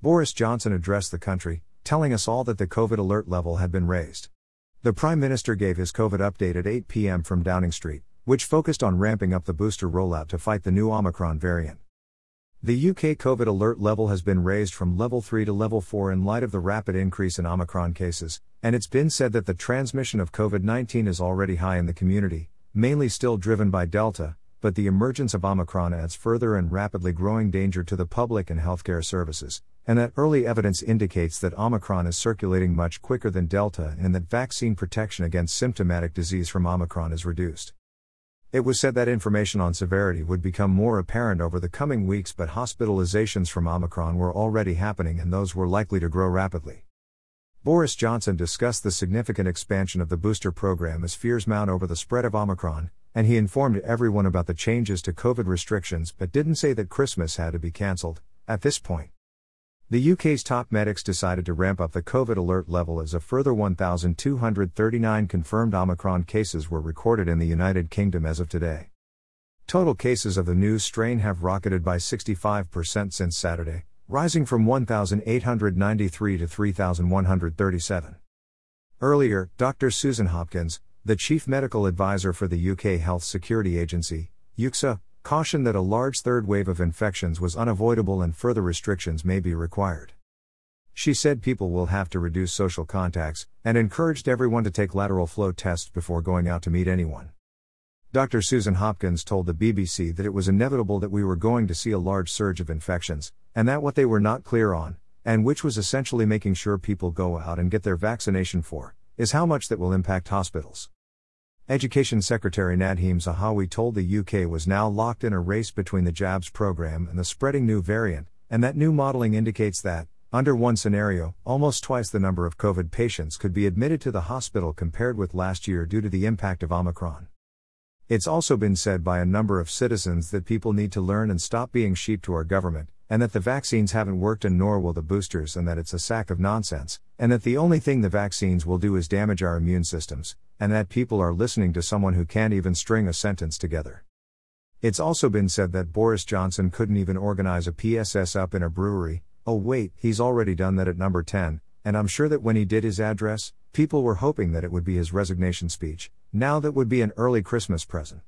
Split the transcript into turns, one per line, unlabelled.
Boris Johnson addressed the country, telling us all that the COVID alert level had been raised. The Prime Minister gave his COVID update at 8 pm from Downing Street, which focused on ramping up the booster rollout to fight the new Omicron variant. The UK COVID alert level has been raised from level 3 to level 4 in light of the rapid increase in Omicron cases, and it's been said that the transmission of COVID 19 is already high in the community, mainly still driven by Delta, but the emergence of Omicron adds further and rapidly growing danger to the public and healthcare services, and that early evidence indicates that Omicron is circulating much quicker than Delta and that vaccine protection against symptomatic disease from Omicron is reduced. It was said that information on severity would become more apparent over the coming weeks, but hospitalizations from Omicron were already happening and those were likely to grow rapidly. Boris Johnson discussed the significant expansion of the booster program as fears mount over the spread of Omicron, and he informed everyone about the changes to COVID restrictions but didn't say that Christmas had to be cancelled, at this point. The UK's top medics decided to ramp up the COVID alert level as a further 1,239 confirmed Omicron cases were recorded in the United Kingdom as of today. Total cases of the new strain have rocketed by 65% since Saturday, rising from 1,893 to 3,137. Earlier, Dr. Susan Hopkins, the chief medical advisor for the UK Health Security Agency, UKSA, cautioned that a large third wave of infections was unavoidable and further restrictions may be required. She said people will have to reduce social contacts, and encouraged everyone to take lateral flow tests before going out to meet anyone. Dr. Susan Hopkins told the BBC that it was inevitable that we were going to see a large surge of infections, and that what they were not clear on, and which was essentially making sure people go out and get their vaccination for, is how much that will impact hospitals. Education Secretary Nadhim Zahawi told the UK was now locked in a race between the jabs program and the spreading new variant, and that new modelling indicates that, under one scenario, almost twice the number of COVID patients could be admitted to the hospital compared with last year due to the impact of Omicron. It's also been said by a number of citizens that people need to learn and stop being sheep to our government, and that the vaccines haven't worked and nor will the boosters, and that it's a sack of nonsense, and that the only thing the vaccines will do is damage our immune systems, and that people are listening to someone who can't even string a sentence together. It's also been said that Boris Johnson couldn't even organize a PSS up in a brewery. Oh, wait, he's already done that at number 10, and I'm sure that when he did his address, people were hoping that it would be his resignation speech. Now that would be an early Christmas present.